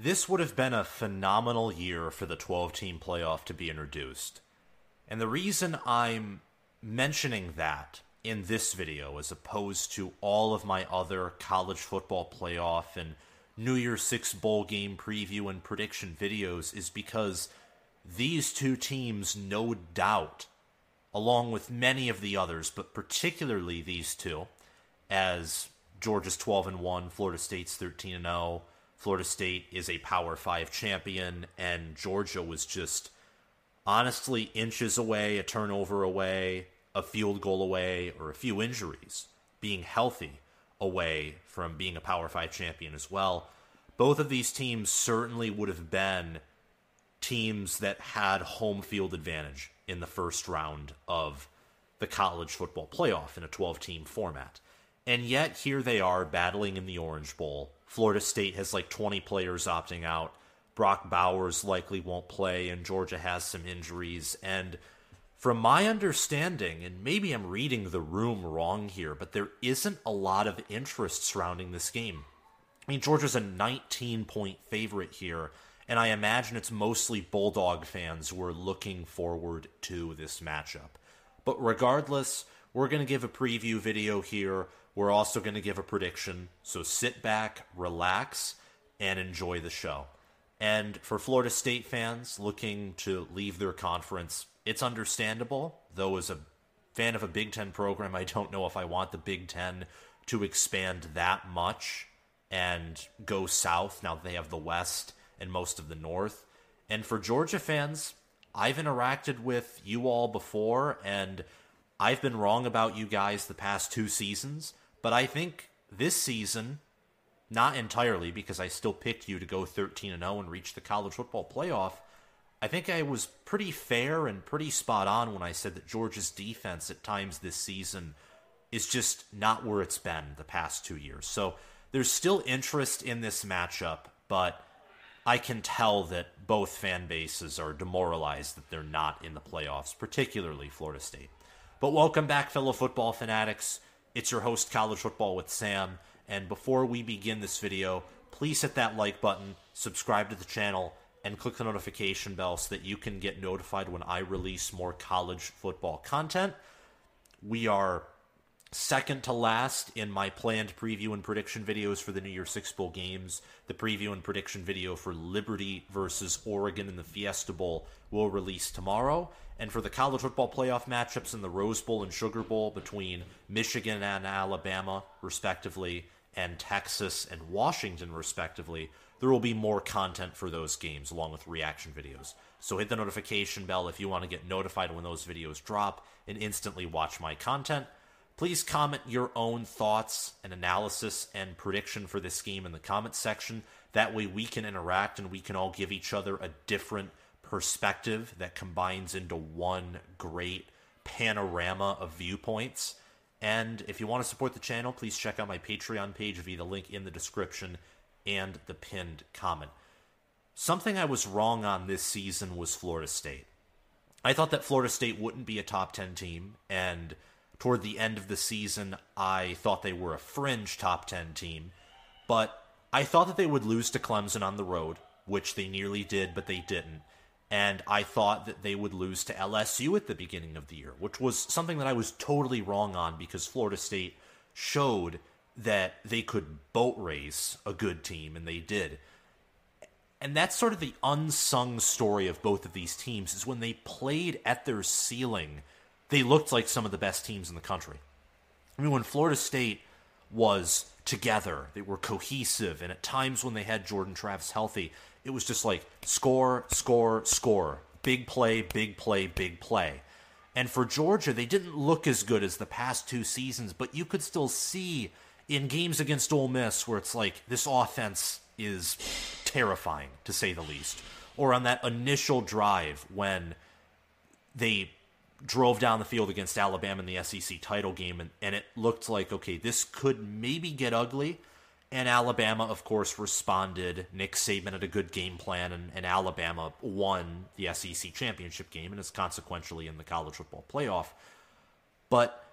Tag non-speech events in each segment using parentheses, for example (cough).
This would have been a phenomenal year for the 12 team playoff to be introduced. And the reason I'm mentioning that in this video as opposed to all of my other college football playoff and New Year's Six bowl game preview and prediction videos is because these two teams, no doubt, along with many of the others, but particularly these two, as Georgia's 12 and 1, Florida State's 13 and 0, Florida State is a Power 5 champion and Georgia was just honestly inches away, a turnover away, a field goal away, or a few injuries, being healthy away from being a Power 5 champion as well. Both of these teams certainly would have been teams that had home field advantage in the first round of the college football playoff in a 12 team format. And yet, here they are battling in the Orange Bowl. Florida State has like 20 players opting out. Brock Bowers likely won't play, and Georgia has some injuries. And from my understanding, and maybe I'm reading the room wrong here, but there isn't a lot of interest surrounding this game. I mean, Georgia's a 19 point favorite here, and I imagine it's mostly Bulldog fans who are looking forward to this matchup. But regardless, we're going to give a preview video here. We're also going to give a prediction. So sit back, relax, and enjoy the show. And for Florida State fans looking to leave their conference, it's understandable, though, as a fan of a Big Ten program, I don't know if I want the Big Ten to expand that much and go south now that they have the West and most of the North. And for Georgia fans, I've interacted with you all before, and I've been wrong about you guys the past two seasons, but I think this season, not entirely because I still picked you to go 13 and 0 and reach the college football playoff. I think I was pretty fair and pretty spot on when I said that Georgia's defense at times this season is just not where it's been the past two years. So there's still interest in this matchup, but I can tell that both fan bases are demoralized that they're not in the playoffs, particularly Florida State. But welcome back, fellow football fanatics. It's your host, College Football with Sam. And before we begin this video, please hit that like button, subscribe to the channel, and click the notification bell so that you can get notified when I release more college football content. We are second to last in my planned preview and prediction videos for the New Year's Six Bowl games. The preview and prediction video for Liberty versus Oregon in the Fiesta Bowl will release tomorrow. And for the college football playoff matchups in the Rose Bowl and Sugar Bowl between Michigan and Alabama, respectively, and Texas and Washington, respectively, there will be more content for those games along with reaction videos. So hit the notification bell if you want to get notified when those videos drop and instantly watch my content. Please comment your own thoughts and analysis and prediction for this game in the comments section. That way we can interact and we can all give each other a different perspective that combines into one great panorama of viewpoints. And if you want to support the channel, please check out my Patreon page via the link in the description and the pinned comment. Something I was wrong on this season was Florida State. I thought that Florida State wouldn't be a top 10 team, and toward the end of the season, I thought they were a fringe top 10 team. But I thought that they would lose to Clemson on the road, which they nearly did, but they didn't and I thought that they would lose to LSU at the beginning of the year, which was something that I was totally wrong on because Florida State showed that they could boat race a good team, and they did. And that's sort of the unsung story of both of these teams is when they played at their ceiling, they looked like some of the best teams in the country. I mean, when Florida State was together, they were cohesive, and at times when they had Jordan Travis healthy, it was just like score, score, score. Big play, big play, big play. And for Georgia, they didn't look as good as the past two seasons, but you could still see in games against Ole Miss where it's like this offense is terrifying, to say the least. Or on that initial drive when they drove down the field against Alabama in the SEC title game, and, and it looked like, okay, this could maybe get ugly. And Alabama, of course, responded. Nick Saban had a good game plan, and, and, Alabama won the SEC championship game and is consequentially in the college football playoff. But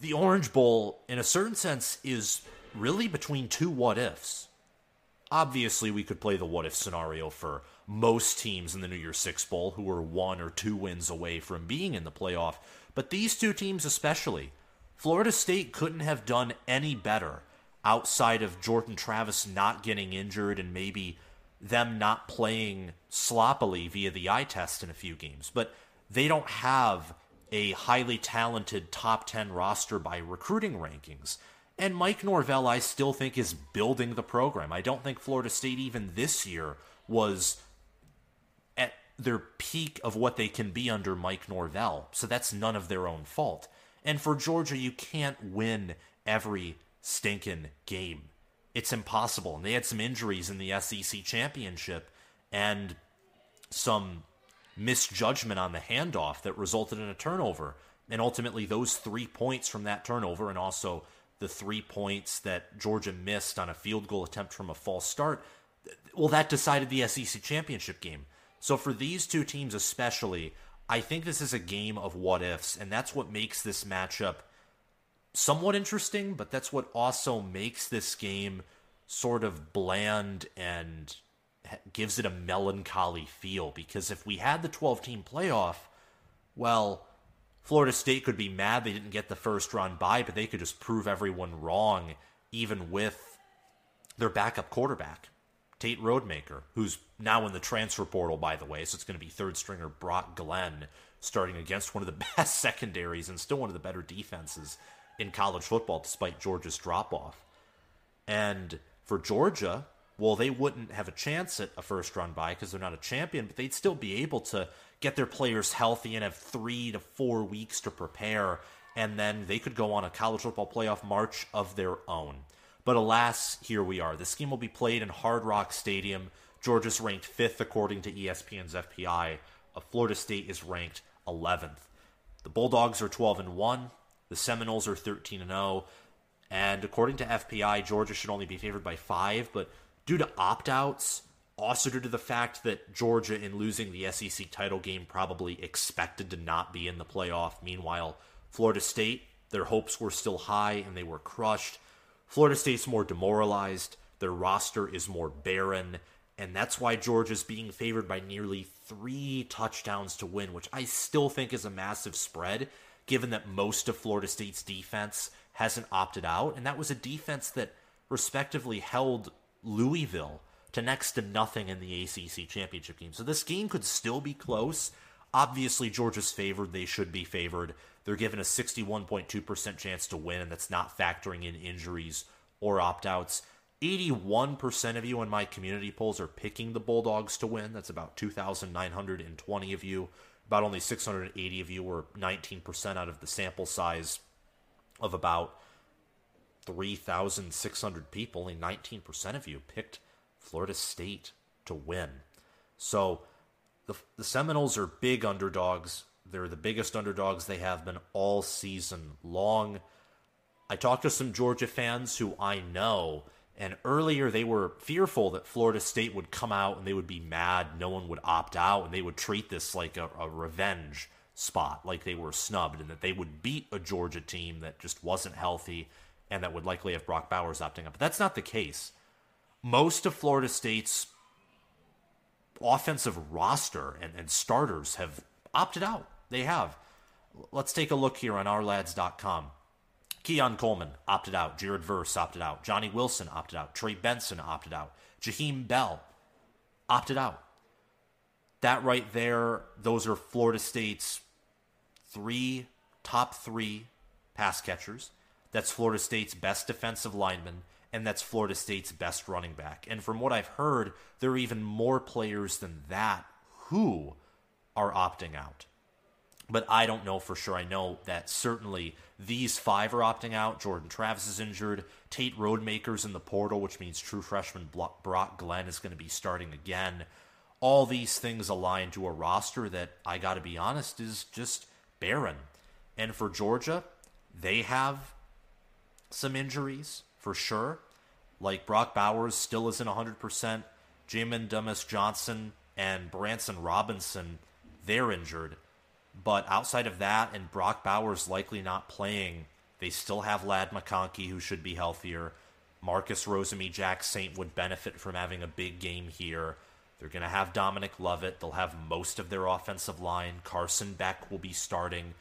the Orange Bowl, in a certain sense, is really between two what ifs. Obviously, we could play the what if scenario for most teams in the New Year's Six Bowl who are one or two wins away from being in the playoff. But these two teams, especially, Florida State couldn't have done any better outside of Jordan Travis not getting injured and maybe them not playing sloppily via the eye test in a few games. But they don't have a highly talented top 10 roster by recruiting rankings. And Mike Norvell, I still think, is building the program. I don't think Florida State, even this year, was their peak of what they can be under Mike Norvell. So that's none of their own fault. And for Georgia, you can't win every stinking game. It's impossible. And they had some injuries in the SEC championship and some misjudgment on the handoff that resulted in a turnover. And ultimately, those three points from that turnover, and also the three points that Georgia missed on a field goal attempt from a false start, well, that decided the SEC championship game. So for these two teams especially, I think this is a game of what ifs, and that's what makes this matchup somewhat interesting, but that's what also makes this game sort of bland and gives it a melancholy feel. Because if we had the 12 team playoff, well, Florida State could be mad they didn't get the first round bye, but they could just prove everyone wrong, even with their backup quarterback, Tate Rodemaker, who's now in the transfer portal, by the way. So it's going to be third stringer Brock Glenn starting against one of the (laughs) best secondaries and still one of the better defenses in college football, despite Georgia's drop off. And for Georgia, well, they wouldn't have a chance at a first run bye because they're not a champion, but they'd still be able to get their players healthy and have three to four weeks to prepare, and then they could go on a college football playoff march of their own. But alas, here we are. This game will be played in Hard Rock Stadium. Georgia's ranked fifth according to ESPN's FPI. Uh, Florida State is ranked 11th. The Bulldogs are 12 and 1. The Seminoles are 13 and 0. And according to FPI, Georgia should only be favored by five, but due to opt outs, also due to the fact that Georgia, in losing the SEC title game, probably expected to not be in the playoff. Meanwhile, Florida State, their hopes were still high and they were crushed. Florida State's more demoralized, their roster is more barren, and that's why Georgia's being favored by nearly three touchdowns to win, which I still think is a massive spread, given that most of Florida State's defense hasn't opted out. And that was a defense that respectively held Louisville to next to nothing in the ACC championship game. So this game could still be close. Obviously, Georgia's favored. They should be favored. They're given a 61.2% chance to win, and that's not factoring in injuries or opt outs. 81% of you in my community polls are picking the Bulldogs to win. That's about 2,920 of you. About only 680 of you, or 19% out of the sample size of about 3,600 people, only 19% of you picked Florida State to win. So the, the Seminoles are big underdogs. They're the biggest underdogs they have been all season long. I talked to some Georgia fans who I know, and earlier they were fearful that Florida State would come out and they would be mad, no one would opt out, and they would treat this like a, a revenge spot, like they were snubbed, and that they would beat a Georgia team that just wasn't healthy and that would likely have Brock Bowers opting out. But that's not the case. Most of Florida State's offensive roster and, and starters have opted out. They have. Let's take a look here on ourlads.com. Keon Coleman opted out. Jared Verse opted out. Johnny Wilson opted out. Trey Benson opted out. Jaheim Bell opted out. That right there, those are Florida State's three top three pass catchers. That's Florida State's best defensive lineman, and that's Florida State's best running back. And from what I've heard, there are even more players than that who are opting out. But I don't know for sure. I know that certainly these five are opting out. Jordan Travis is injured. Tate Rodemaker's in the portal, which means true freshman Brock Glenn is going to be starting again. All these things align to a roster that, I got to be honest, is just barren. And for Georgia, they have some injuries for sure. Like Brock Bowers still isn't 100%. Jayden Dumas Johnson and Branson Robinson, they're injured. But outside of that, and Brock Bowers likely not playing, they still have Ladd McConkey, who should be healthier. Marcus Rosemy-Jacksaint would benefit from having a big game here. They're going to have Dominic Lovett. They'll have most of their offensive line. Carson Beck will be starting.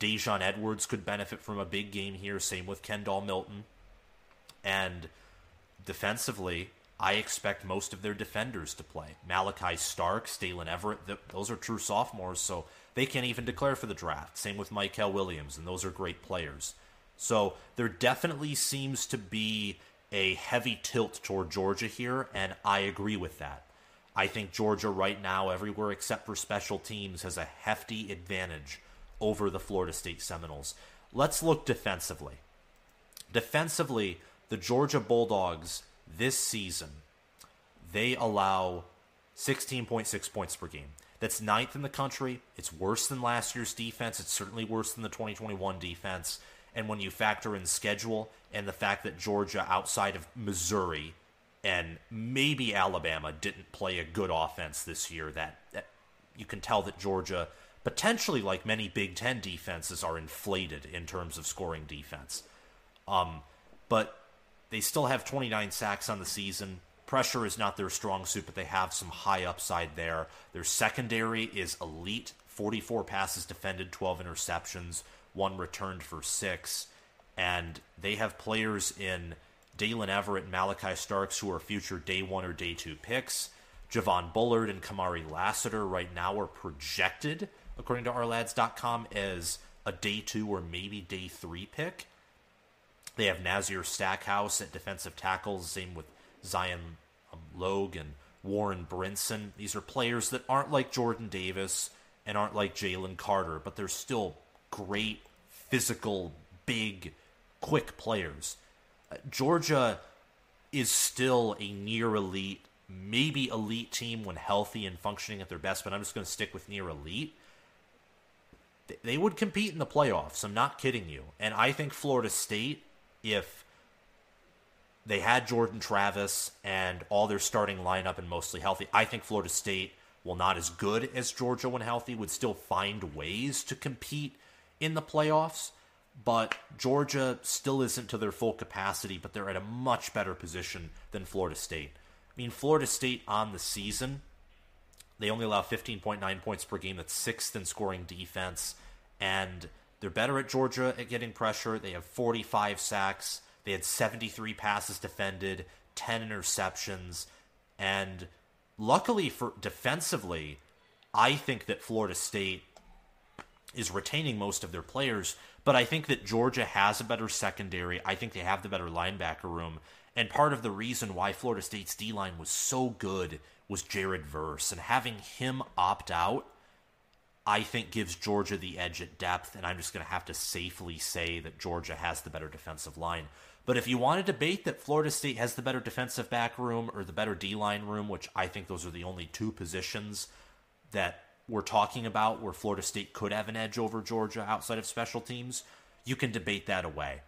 Daijun Edwards could benefit from a big game here. Same with Kendall Milton. And defensively, I expect most of their defenders to play. Malaki Starks, Daylen Everette, those are true sophomores, so they can't even declare for the draft. Same with Mykel Williams, and those are great players. So there definitely seems to be a heavy tilt toward Georgia here, and I agree with that. I think Georgia right now, everywhere except for special teams, has a hefty advantage over the Florida State Seminoles. Let's look defensively. Defensively, the Georgia Bulldogs this season, they allow 16.6 points per game. That's ninth in the country. It's worse than last year's defense. It's certainly worse than the 2021 defense. And when you factor in schedule and the fact that Georgia, outside of Missouri and maybe Alabama, didn't play a good offense this year, that, that you can tell that Georgia, potentially like many Big Ten defenses, are inflated in terms of scoring defense. Um, but they still have 29 sacks on the season. Pressure is not their strong suit, but they have some high upside there. Their secondary is elite 44 passes defended, 12 interceptions, one returned for six. And they have players in Daylen Everette and Malaki Starks who are future day one or day two picks. Javon Bullard and Kamari Lassiter right now are projected, according to ourlads.com, as a day two or maybe day three pick. They have Nazir Stackhouse at defensive tackles, same with Zion um, Logue and Warren Brinson. These are players that aren't like Jordan Davis and aren't like Jalen Carter, but they're still great, physical, big, quick players. Uh, Georgia is still a near elite, maybe elite team when healthy and functioning at their best, but I'm just going to stick with near elite. They would compete in the playoffs. I'm not kidding you. And I think Florida State if they had Jordan Travis and all their starting lineup and mostly healthy. I think Florida State, while not as good as Georgia when healthy, would still find ways to compete in the playoffs. But Georgia still isn't to their full capacity, but they're at a much better position than Florida State. I mean, Florida State on the season, they only allow 15.9 points per game. That's sixth in scoring defense. And they're better at Georgia at getting pressure. They have 45 sacks. They had 73 passes defended, 10 interceptions. And luckily for defensively, I think that Florida State is retaining most of their players, but I think that Georgia has a better secondary. I think they have the better linebacker room. And part of the reason why Florida State's D line was so good was Jared Verse. And having him opt out I think gives Georgia the edge at depth, and I'm just going to have to safely say that Georgia has the better defensive line. But if you want to debate that Florida State has the better defensive back room or the better D line room, which I think those are the only two positions that we're talking about where Florida State could have an edge over Georgia outside of special teams, you can debate that away.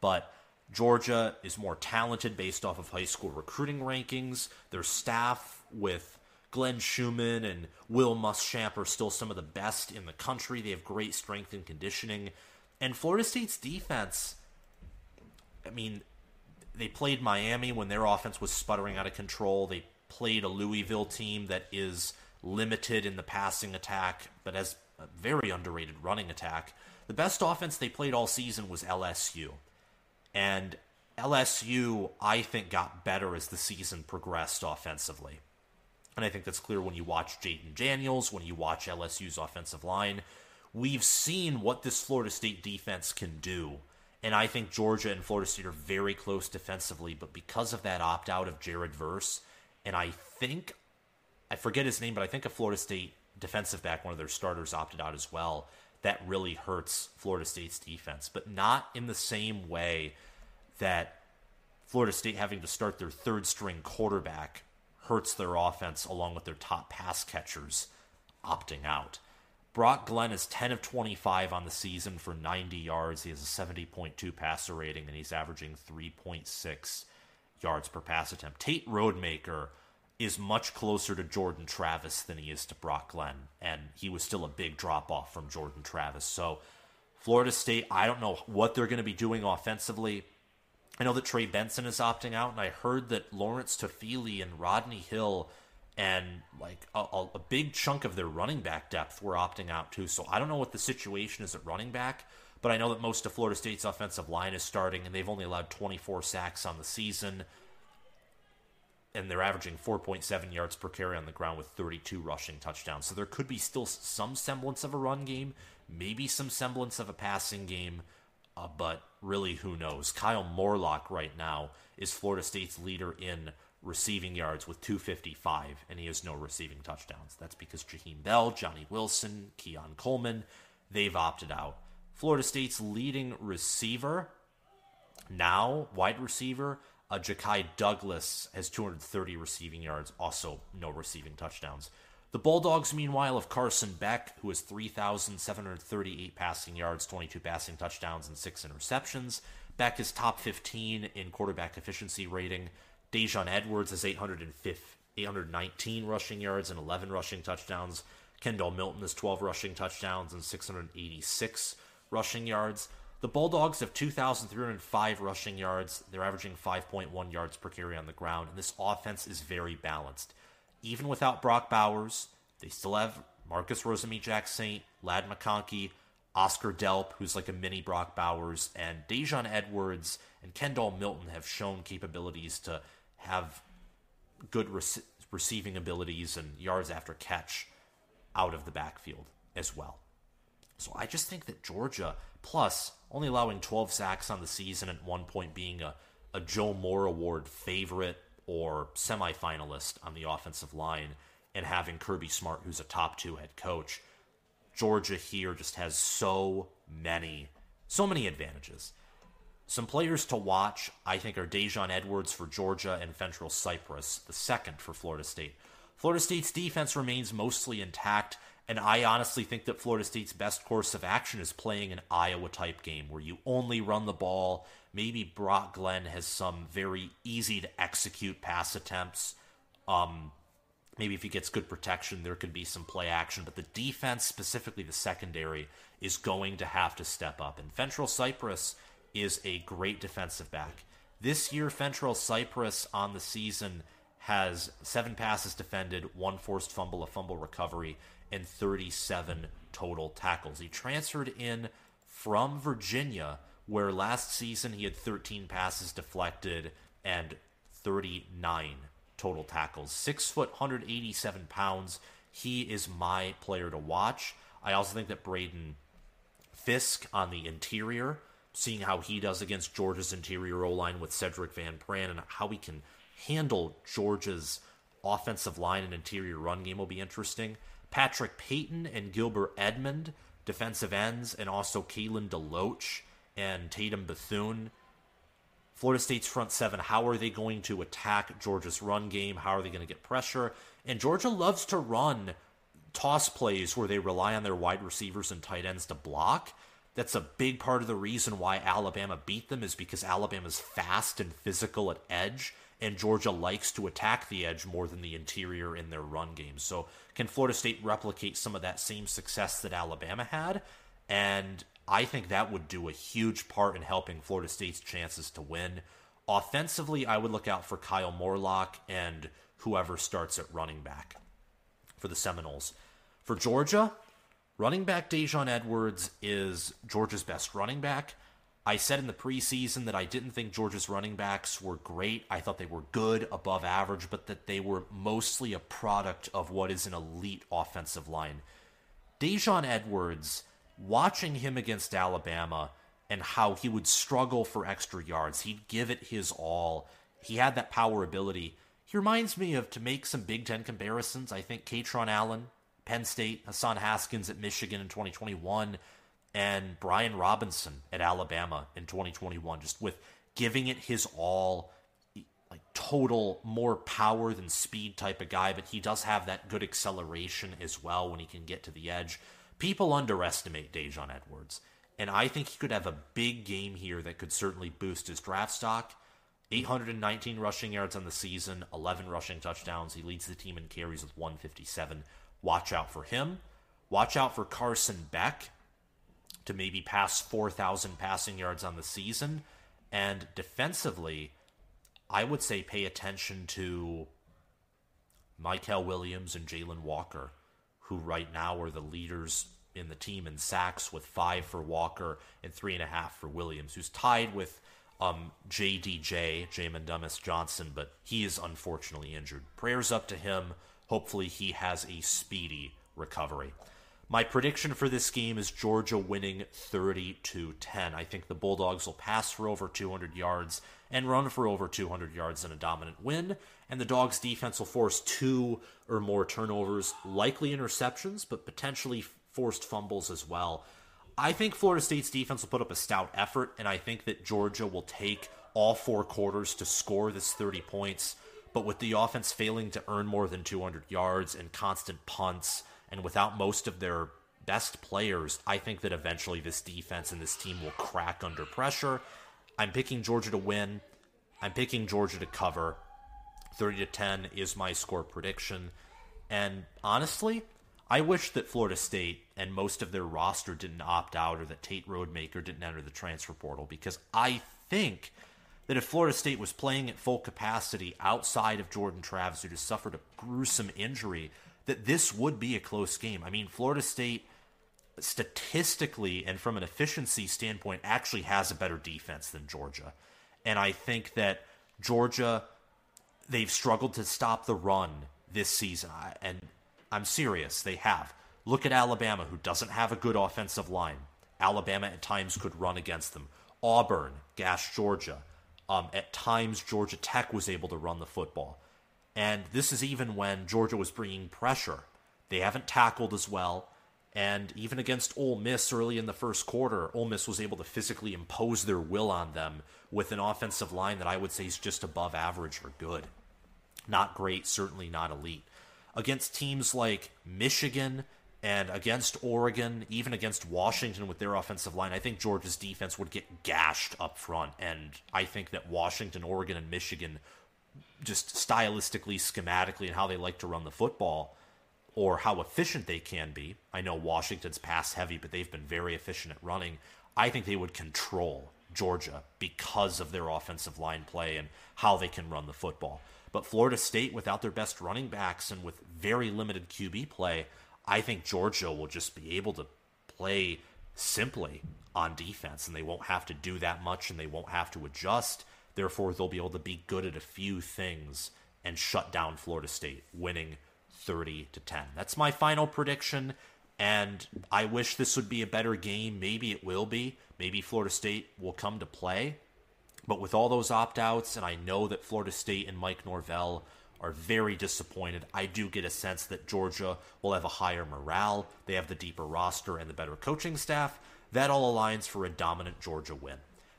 But Georgia is more talented based off of high school recruiting rankings. Their staff with Glenn Schumann and Will Muschamp are still some of the best in the country. They have great strength and conditioning. And Florida State's defense, I mean, they played Miami when their offense was sputtering out of control. They played a Louisville team that is limited in the passing attack, but has a very underrated running attack. The best offense they played all season was LSU. And LSU, I think, got better as the season progressed offensively. And I think that's clear when you watch Jayden Daniels, when you watch LSU's offensive line. We've seen what this Florida State defense can do. And I think Georgia and Florida State are very close defensively, but because of that opt out of Jared Verse, and I think, I forget his name, but I think a Florida State defensive back, one of their starters, opted out as well. That really hurts Florida State's defense, but not in the same way that Florida State having to start their third string quarterback hurts their offense along with their top pass catchers opting out. Brock Glenn is 10 of 25 on the season for 90 yards. He has a 70.2 passer rating, and he's averaging 3.6 yards per pass attempt. Tate Rodemaker is much closer to Jordan Travis than he is to Brock Glenn, and he was still a big drop off from Jordan Travis. So, Florida State, I don't know what they're going to be doing offensively. I know that Trey Benson is opting out, and I heard that Lawrence Toafili and Rodney Hill and like a, a, big chunk of their running back depth were opting out too. So I don't know what the situation is at running back, but I know that most of Florida State's offensive line is starting, and they've only allowed 24 sacks on the season and they're averaging 4.7 yards per carry on the ground with 32 rushing touchdowns. So there could be still some semblance of a run game, maybe some semblance of a passing game, uh, but really who knows? Kyle Morlock right now is Florida State's leader in receiving yards with 255, and he has no receiving touchdowns. That's because Jaheim Bell, Johnny Wilson, Keon Coleman, they've opted out. Florida State's leading receiver now, wide receiver, uh, Ja'Khi Douglas has 230 receiving yards, also no receiving touchdowns. The Bulldogs, meanwhile, of Carson Beck, who has 3,738 passing yards, 22 passing touchdowns, and 6 interceptions. Beck is top 15 in quarterback efficiency rating. Daijun Edwards has 819 rushing yards and 11 rushing touchdowns. Kendall Milton has 12 rushing touchdowns and 686 rushing yards. The Bulldogs have 2,305 rushing yards. They're averaging 5.1 yards per carry on the ground, and this offense is very balanced. Even without Brock Bowers, they still have Marcus Rosemy-Jacksaint, Ladd McConkey, Oscar Delp, who's like a mini Brock Bowers, and Daijun Edwards and Kendall Milton have shown capabilities to have good rec- receiving abilities and yards after catch out of the backfield as well. So I just think that Georgia, plus only allowing 12 sacks on the season at one point being a, a Joe Moore Award favorite or semifinalist on the offensive line, and having Kirby Smart, who's a top two head coach, Georgia here just has so many, so many advantages. Some players to watch, I think, are Daijun Edwards for Georgia and Fentrell Cypress, the second for Florida State. Florida State's defense remains mostly intact, and I honestly think that Florida State's best course of action is playing an Iowa type game where you only run the ball. Maybe Brock Glenn has some very easy to execute pass attempts. Um, maybe if he gets good protection, there could be some play action. But the defense, specifically the secondary, is going to have to step up. And Fentrell Cypress is a great defensive back. This year, Fentrell Cypress on the season has seven passes defended, one forced fumble, a fumble recovery and 37 total tackles. He transferred in from Virginia, where last season he had 13 passes deflected and 39 total tackles. Six foot, 187 pounds. He is my player to watch. I also think that Braden Fiske on the interior, seeing how he does against Georgia's interior O line with Sedrick Van Pran and how he can handle Georgia's offensive line and interior run game will be interesting. Patrick Payton and Gilbert Edmond, defensive ends, and also Kalen DeLoach and Tatum Bethune. Florida State's front seven, how are they going to attack Georgia's run game? How are they going to get pressure? And Georgia loves to run toss plays where they rely on their wide receivers and tight ends to block. That's a big part of the reason why Alabama beat them is because Alabama's fast and physical at edge and Georgia likes to attack the edge more than the interior in their run game. So, can Florida State replicate some of that same success that Alabama had? And I think that would do a huge part in helping Florida State's chances to win. Offensively, I would look out for Kyle Morlock and whoever starts at running back for the Seminoles. For Georgia, running back Daijun Edwards is Georgia's best running back. I said in the preseason that I didn't think Georgia's running backs were great. I thought they were good, above average, but that they were mostly a product of what is an elite offensive line. Daijun Edwards, watching him against Alabama and how he would struggle for extra yards, he'd give it his all. He had that power ability. He reminds me of, to make some Big Ten comparisons, I think Kaytron Allen, Penn State, Hassan Haskins at Michigan in 2021 and Brian Robinson at Alabama in 2021, just with giving it his all, like total more power than speed type of guy, but he does have that good acceleration as well when he can get to the edge. People underestimate Daijun Edwards, and I think he could have a big game here that could certainly boost his draft stock. 819 rushing yards on the season, 11 rushing touchdowns. He leads the team in carries with 157. Watch out for him. Watch out for Carson Beck to maybe pass 4,000 passing yards on the season. And defensively, I would say pay attention to Mykel Williams and Jalon Walker, who right now are the leaders in the team in sacks with five for Walker and three and a half for Williams, who's tied with um, JDJ, Jamon Dumas Johnson, but he is unfortunately injured. Prayers up to him. Hopefully, he has a speedy recovery. My prediction for this game is Georgia winning 30 to 10. I think the Bulldogs will pass for over 200 yards and run for over 200 yards in a dominant win, and the Dogs defense will force two or more turnovers, likely interceptions, but potentially forced fumbles as well. I think Florida State's defense will put up a stout effort, and I think that Georgia will take all four quarters to score this 30 points. But with the offense failing to earn more than 200 yards and constant punts, and without most of their best players, I think that eventually this defense and this team will crack under pressure. I'm picking Georgia to win. I'm picking Georgia to cover. 30 to 10 is my score prediction. And honestly, I wish that Florida State and most of their roster didn't opt out or that Tate Rodemaker didn't enter the transfer portal because I think that if Florida State was playing at full capacity outside of Jordan Travis, who just suffered a gruesome injury, that this would be a close game. I mean, Florida State statistically and from an efficiency standpoint actually has a better defense than Georgia. And I think that Georgia they've struggled to stop the run this season and I'm serious, they have. Look at Alabama who doesn't have a good offensive line. Alabama at times could run against them. Auburn gashed Georgia. Um, at times, Georgia Tech was able to run the football. And this is even when Georgia was bringing pressure. They haven't tackled as well. And even against Ole Miss early in the first quarter, Ole Miss was able to physically impose their will on them with an offensive line that I would say is just above average or good. Not great, certainly not elite. Against teams like Michigan and against Oregon, even against Washington with their offensive line, I think Georgia's defense would get gashed up front. And I think that Washington, Oregon, and Michigan just stylistically, schematically, and how they like to run the football or how efficient they can be. I know Washington's pass heavy, but they've been very efficient at running. I think they would control Georgia because of their offensive line play and how they can run the football. But Florida State, without their best running backs and with very limited QB play, I think Georgia will just be able to play simply on defense and they won't have to do that much and they won't have to adjust Therefore, they'll be able to be good at a few things and shut down Florida State, winning 30 to 10. That's my final prediction. And I wish this would be a better game. Maybe it will be. Maybe Florida State will come to play. But with all those opt outs, and I know that Florida State and Mike Norvell are very disappointed, I do get a sense that Georgia will have a higher morale. They have the deeper roster and the better coaching staff. That all aligns for a dominant Georgia win.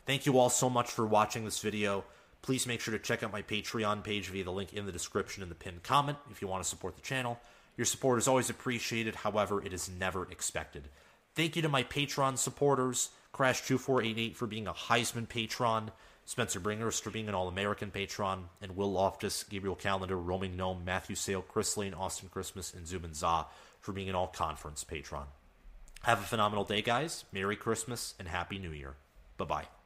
Thank you all so much for watching this video. Please make sure to check out my Patreon page via the link in the description in the pinned comment if you want to support the channel. Your support is always appreciated, however, it is never expected. Thank you to my Patreon supporters, Crash2488 for being a Heisman patron, Spencer Bringers for being an All American patron, and Will Loftus, Gabriel Calendar, Roaming Gnome, Matthew Sale, Chris Lane, Austin Christmas, and Zubin Za for being an All Conference patron. Have a phenomenal day, guys. Merry Christmas and Happy New Year. Bye bye.